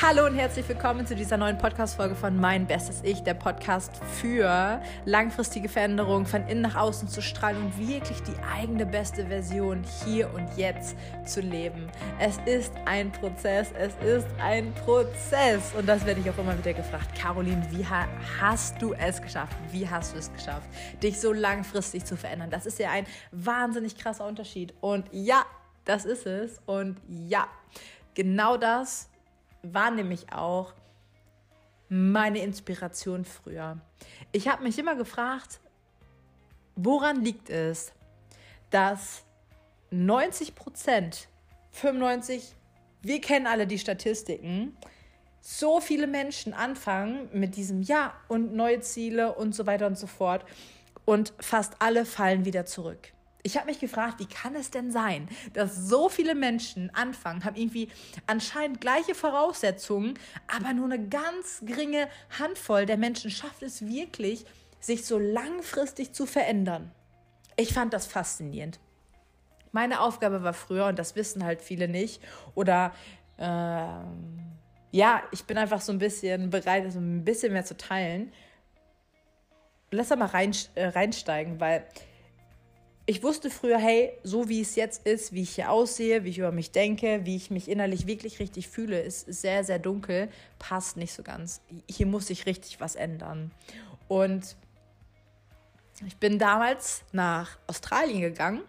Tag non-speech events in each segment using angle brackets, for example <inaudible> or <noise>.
Hallo und herzlich willkommen zu dieser neuen Podcast-Folge von Mein Bestes Ich, der Podcast für langfristige Veränderung, von innen nach außen zu strahlen und wirklich die eigene beste Version hier und jetzt zu leben. Es ist ein Prozess, es ist ein Prozess und das werde ich auch immer wieder gefragt. Caroline, wie hast du es geschafft? Wie hast du es geschafft, dich so langfristig zu verändern? Das ist ja ein wahnsinnig krasser Unterschied und ja, das ist es und ja, genau das war nämlich auch meine Inspiration früher. Ich habe mich immer gefragt, woran liegt es, dass 90 Prozent, 95, wir kennen alle die Statistiken, so viele Menschen anfangen mit diesem Ja und neue Ziele und so weiter und so fort und fast alle fallen wieder zurück ich habe mich gefragt, wie kann es denn sein, dass so viele Menschen anfangen, haben irgendwie anscheinend gleiche Voraussetzungen, aber nur eine ganz geringe Handvoll der Menschen schafft es wirklich, sich so langfristig zu verändern. Ich fand das faszinierend. Meine Aufgabe war früher, und das wissen halt viele nicht, oder äh, ja, ich bin einfach so ein bisschen bereit, so ein bisschen mehr zu teilen. Lass da mal rein, äh, reinsteigen, weil ich wusste früher, hey, so wie es jetzt ist, wie ich hier aussehe, wie ich über mich denke, wie ich mich innerlich wirklich richtig fühle, ist sehr, sehr dunkel, passt nicht so ganz. Hier muss sich richtig was ändern. Und ich bin damals nach Australien gegangen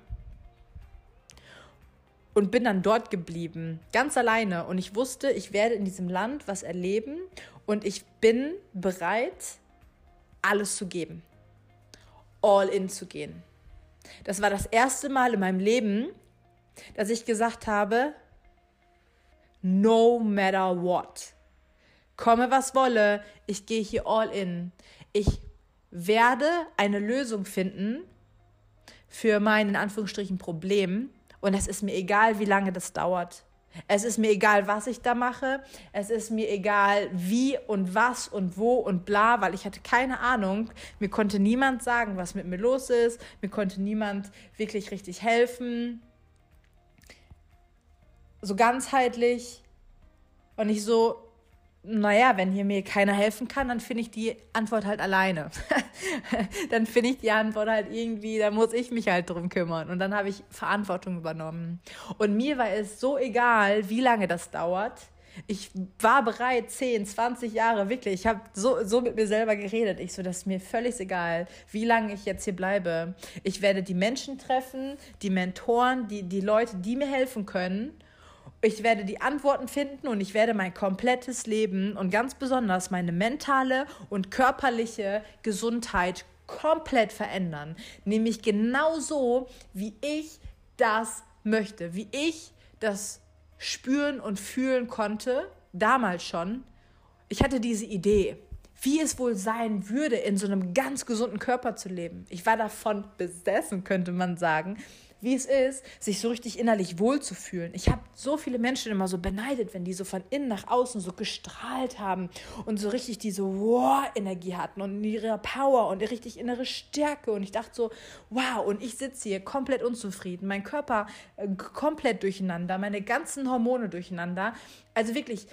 und bin dann dort geblieben, ganz alleine. Und ich wusste, ich werde in diesem Land was erleben und ich bin bereit, alles zu geben, all in zu gehen. Das war das erste Mal in meinem Leben, dass ich gesagt habe, no matter what. Komme was wolle, ich gehe hier all in. Ich werde eine Lösung finden für mein in Anführungsstrichen Problem und es ist mir egal, wie lange das dauert. Es ist mir egal, was ich da mache. Es ist mir egal, wie und was und wo und bla, weil ich hatte keine Ahnung. Mir konnte niemand sagen, was mit mir los ist. Mir konnte niemand wirklich richtig helfen. So ganzheitlich. Und ich so, naja, wenn hier mir keiner helfen kann, dann finde ich die Antwort halt alleine. <laughs> dann finde ich die Antwort halt irgendwie, da muss ich mich halt drum kümmern. Und dann habe ich Verantwortung übernommen. Und mir war es so egal, wie lange das dauert. Ich war bereit, 10, 20 Jahre, wirklich. Ich habe so, so mit mir selber geredet. Ich so, das ist mir völlig egal, wie lange ich jetzt hier bleibe. Ich werde die Menschen treffen, die Mentoren, die, die Leute, die mir helfen können ich werde die Antworten finden und ich werde mein komplettes Leben und ganz besonders meine mentale und körperliche Gesundheit komplett verändern. Nämlich genau so, wie ich das möchte, wie ich das spüren und fühlen konnte, damals schon. Ich hatte diese Idee, wie es wohl sein würde, in so einem ganz gesunden Körper zu leben. Ich war davon besessen, könnte man sagen wie es ist, sich so richtig innerlich wohlzufühlen. Ich habe so viele Menschen immer so beneidet, wenn die so von innen nach außen so gestrahlt haben und so richtig diese Wow-Energie hatten und ihre Power und ihre richtig innere Stärke. Und ich dachte so, wow, und ich sitze hier komplett unzufrieden, mein Körper äh, komplett durcheinander, meine ganzen Hormone durcheinander. Also wirklich,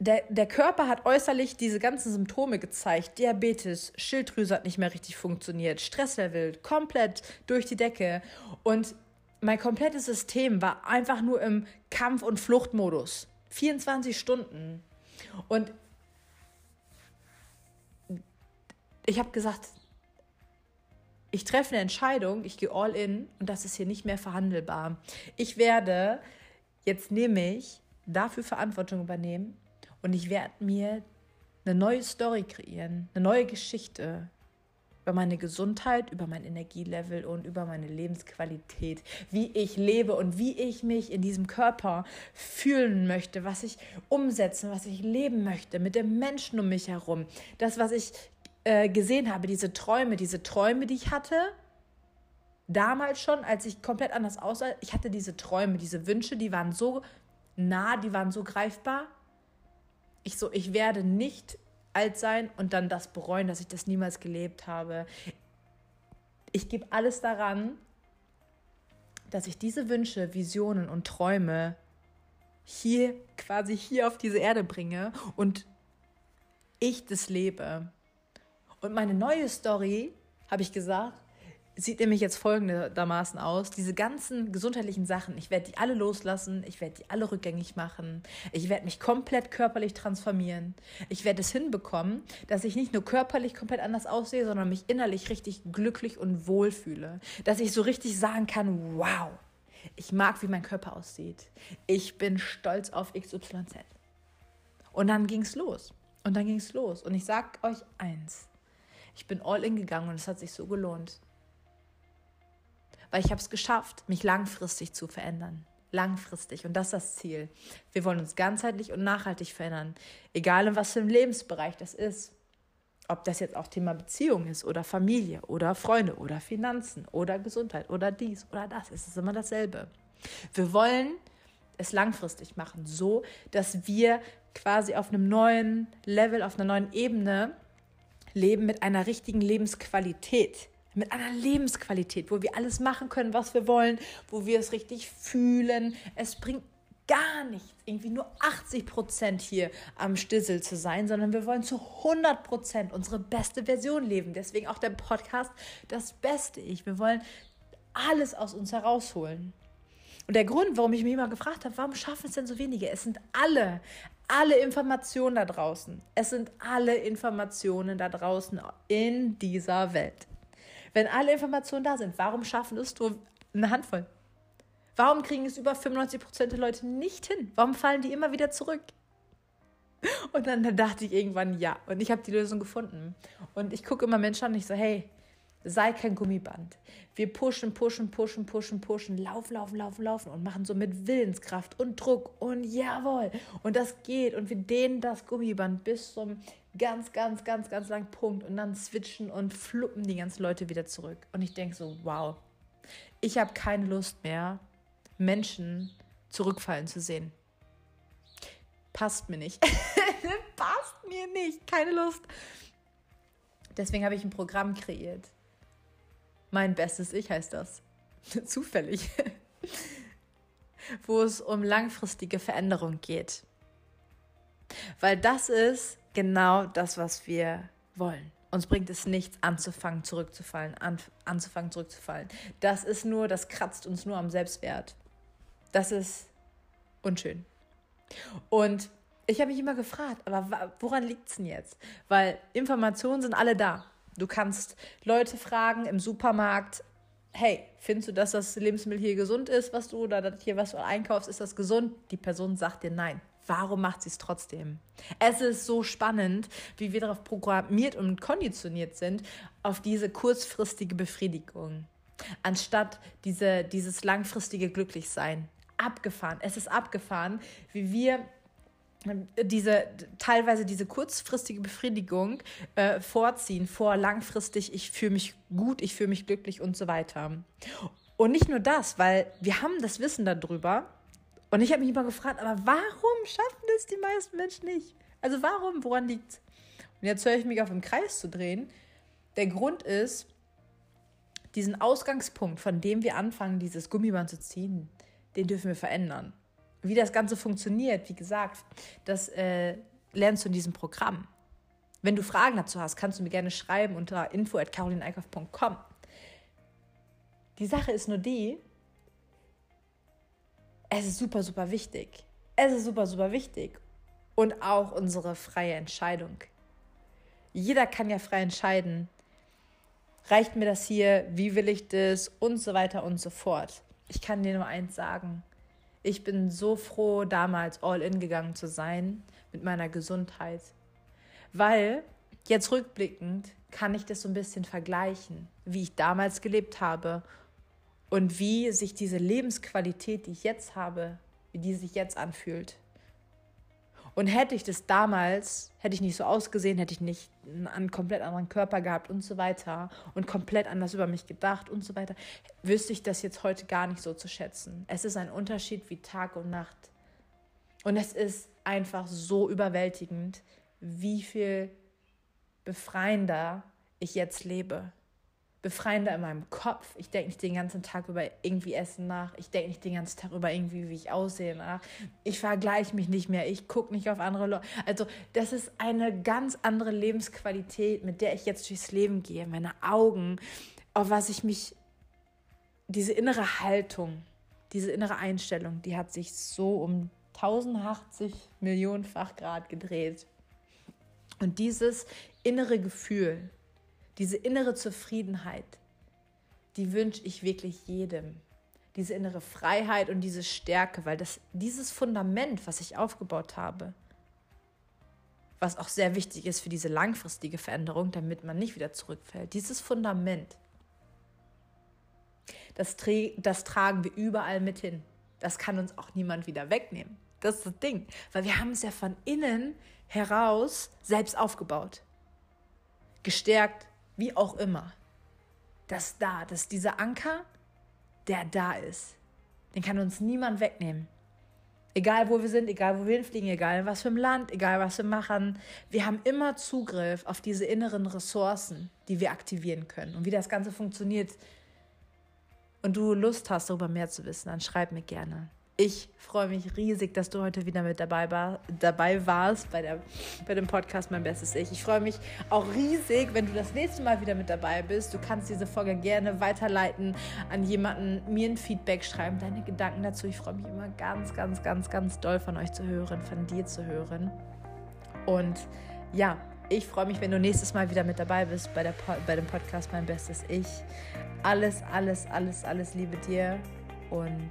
der, der Körper hat äußerlich diese ganzen Symptome gezeigt. Diabetes, Schilddrüse hat nicht mehr richtig funktioniert, Stresslevel komplett durch die Decke. Und mein komplettes System war einfach nur im Kampf- und Fluchtmodus. 24 Stunden. Und ich habe gesagt, ich treffe eine Entscheidung, ich gehe all in und das ist hier nicht mehr verhandelbar. Ich werde jetzt nämlich dafür Verantwortung übernehmen und ich werde mir eine neue Story kreieren, eine neue Geschichte über meine Gesundheit, über mein Energielevel und über meine Lebensqualität, wie ich lebe und wie ich mich in diesem Körper fühlen möchte, was ich umsetzen, was ich leben möchte mit den Menschen um mich herum. Das, was ich äh, gesehen habe, diese Träume, diese Träume, die ich hatte, damals schon, als ich komplett anders aussah, ich hatte diese Träume, diese Wünsche, die waren so nah, die waren so greifbar ich so, ich werde nicht alt sein und dann das bereuen, dass ich das niemals gelebt habe. Ich gebe alles daran, dass ich diese Wünsche, Visionen und Träume hier quasi hier auf diese Erde bringe und ich das lebe. Und meine neue Story, habe ich gesagt, sieht nämlich jetzt folgendermaßen aus. Diese ganzen gesundheitlichen Sachen, ich werde die alle loslassen, ich werde die alle rückgängig machen, ich werde mich komplett körperlich transformieren. Ich werde es hinbekommen, dass ich nicht nur körperlich komplett anders aussehe, sondern mich innerlich richtig glücklich und wohl fühle. Dass ich so richtig sagen kann, wow, ich mag, wie mein Körper aussieht. Ich bin stolz auf XYZ. Und dann ging es los. Und dann ging es los. Und ich sag euch eins. Ich bin all in gegangen und es hat sich so gelohnt weil ich habe es geschafft, mich langfristig zu verändern. Langfristig. Und das ist das Ziel. Wir wollen uns ganzheitlich und nachhaltig verändern. Egal in was für einem Lebensbereich das ist. Ob das jetzt auch Thema Beziehung ist oder Familie oder Freunde oder Finanzen oder Gesundheit oder dies oder das. Es ist immer dasselbe. Wir wollen es langfristig machen, so dass wir quasi auf einem neuen Level, auf einer neuen Ebene leben mit einer richtigen Lebensqualität mit einer Lebensqualität, wo wir alles machen können, was wir wollen, wo wir es richtig fühlen. Es bringt gar nichts, irgendwie nur 80 Prozent hier am Stissel zu sein, sondern wir wollen zu 100 Prozent unsere beste Version leben. Deswegen auch der Podcast Das Beste Ich. Wir wollen alles aus uns herausholen. Und der Grund, warum ich mich immer gefragt habe, warum schaffen es denn so wenige? Es sind alle, alle Informationen da draußen. Es sind alle Informationen da draußen in dieser Welt. Wenn alle Informationen da sind, warum schaffen es nur eine Handvoll? Warum kriegen es über 95 Prozent der Leute nicht hin? Warum fallen die immer wieder zurück? Und dann, dann dachte ich irgendwann, ja. Und ich habe die Lösung gefunden. Und ich gucke immer Menschen an und ich so, hey, sei kein Gummiband. Wir pushen, pushen, pushen, pushen, pushen, laufen, laufen, laufen, laufen und machen so mit Willenskraft und Druck und jawohl. Und das geht und wir dehnen das Gummiband bis zum ganz, ganz, ganz, ganz langen Punkt und dann switchen und fluppen die ganzen Leute wieder zurück. Und ich denke so, wow, ich habe keine Lust mehr, Menschen zurückfallen zu sehen. Passt mir nicht. <laughs> Passt mir nicht. Keine Lust. Deswegen habe ich ein Programm kreiert. Mein bestes Ich heißt das. <laughs> Zufällig. Wo es um langfristige Veränderung geht. Weil das ist genau das, was wir wollen. Uns bringt es nichts, anzufangen, zurückzufallen, an, anzufangen, zurückzufallen. Das ist nur, das kratzt uns nur am Selbstwert. Das ist unschön. Und ich habe mich immer gefragt, aber woran liegt es denn jetzt? Weil Informationen sind alle da. Du kannst Leute fragen im Supermarkt, hey, findest du, dass das Lebensmittel hier gesund ist, was du oder hier, was du einkaufst, ist das gesund? Die Person sagt dir nein. Warum macht sie es trotzdem? Es ist so spannend, wie wir darauf programmiert und konditioniert sind, auf diese kurzfristige Befriedigung, anstatt diese, dieses langfristige Glücklichsein. Abgefahren. Es ist abgefahren, wie wir diese teilweise diese kurzfristige Befriedigung äh, vorziehen vor langfristig, ich fühle mich gut, ich fühle mich glücklich und so weiter. Und nicht nur das, weil wir haben das Wissen darüber. Und ich habe mich immer gefragt, aber warum schaffen das die meisten Menschen nicht? Also warum, woran liegt's? Und jetzt höre ich mich auf im Kreis zu drehen. Der Grund ist, diesen Ausgangspunkt, von dem wir anfangen, dieses Gummiband zu ziehen, den dürfen wir verändern. Wie das Ganze funktioniert, wie gesagt, das äh, lernst du in diesem Programm. Wenn du Fragen dazu hast, kannst du mir gerne schreiben unter info.carolineeickhoff.com. Die Sache ist nur die, es ist super, super wichtig. Es ist super, super wichtig. Und auch unsere freie Entscheidung. Jeder kann ja frei entscheiden. Reicht mir das hier? Wie will ich das? Und so weiter und so fort. Ich kann dir nur eins sagen. Ich bin so froh, damals all in gegangen zu sein mit meiner Gesundheit. Weil jetzt rückblickend kann ich das so ein bisschen vergleichen, wie ich damals gelebt habe und wie sich diese Lebensqualität, die ich jetzt habe, wie die sich jetzt anfühlt. Und hätte ich das damals, hätte ich nicht so ausgesehen, hätte ich nicht einen komplett anderen Körper gehabt und so weiter und komplett anders über mich gedacht und so weiter, wüsste ich das jetzt heute gar nicht so zu schätzen. Es ist ein Unterschied wie Tag und Nacht. Und es ist einfach so überwältigend, wie viel befreiender ich jetzt lebe. Befreiender in meinem Kopf. Ich denke nicht den ganzen Tag über irgendwie Essen nach. Ich denke nicht den ganzen Tag über irgendwie, wie ich aussehe nach. Ich vergleiche mich nicht mehr. Ich gucke nicht auf andere Leute. Also das ist eine ganz andere Lebensqualität, mit der ich jetzt durchs Leben gehe. Meine Augen, auf was ich mich, diese innere Haltung, diese innere Einstellung, die hat sich so um 1080 Millionenfach Grad gedreht. Und dieses innere Gefühl, diese innere Zufriedenheit, die wünsche ich wirklich jedem. Diese innere Freiheit und diese Stärke, weil das, dieses Fundament, was ich aufgebaut habe, was auch sehr wichtig ist für diese langfristige Veränderung, damit man nicht wieder zurückfällt, dieses Fundament, das, das tragen wir überall mit hin. Das kann uns auch niemand wieder wegnehmen. Das ist das Ding, weil wir haben es ja von innen heraus selbst aufgebaut. Gestärkt, wie auch immer. Das da, das ist dieser Anker, der da ist. Den kann uns niemand wegnehmen. Egal wo wir sind, egal wo wir hinfliegen, egal in was für ein Land, egal was wir machen. Wir haben immer Zugriff auf diese inneren Ressourcen, die wir aktivieren können. Und wie das Ganze funktioniert und du Lust hast, darüber mehr zu wissen, dann schreib mir gerne. Ich freue mich riesig, dass du heute wieder mit dabei, war, dabei warst bei, der, bei dem Podcast Mein Bestes Ich. Ich freue mich auch riesig, wenn du das nächste Mal wieder mit dabei bist. Du kannst diese Folge gerne weiterleiten an jemanden, mir ein Feedback schreiben, deine Gedanken dazu. Ich freue mich immer ganz, ganz, ganz, ganz doll von euch zu hören, von dir zu hören. Und ja, ich freue mich, wenn du nächstes Mal wieder mit dabei bist bei, der, bei dem Podcast Mein Bestes Ich. Alles, alles, alles, alles Liebe dir und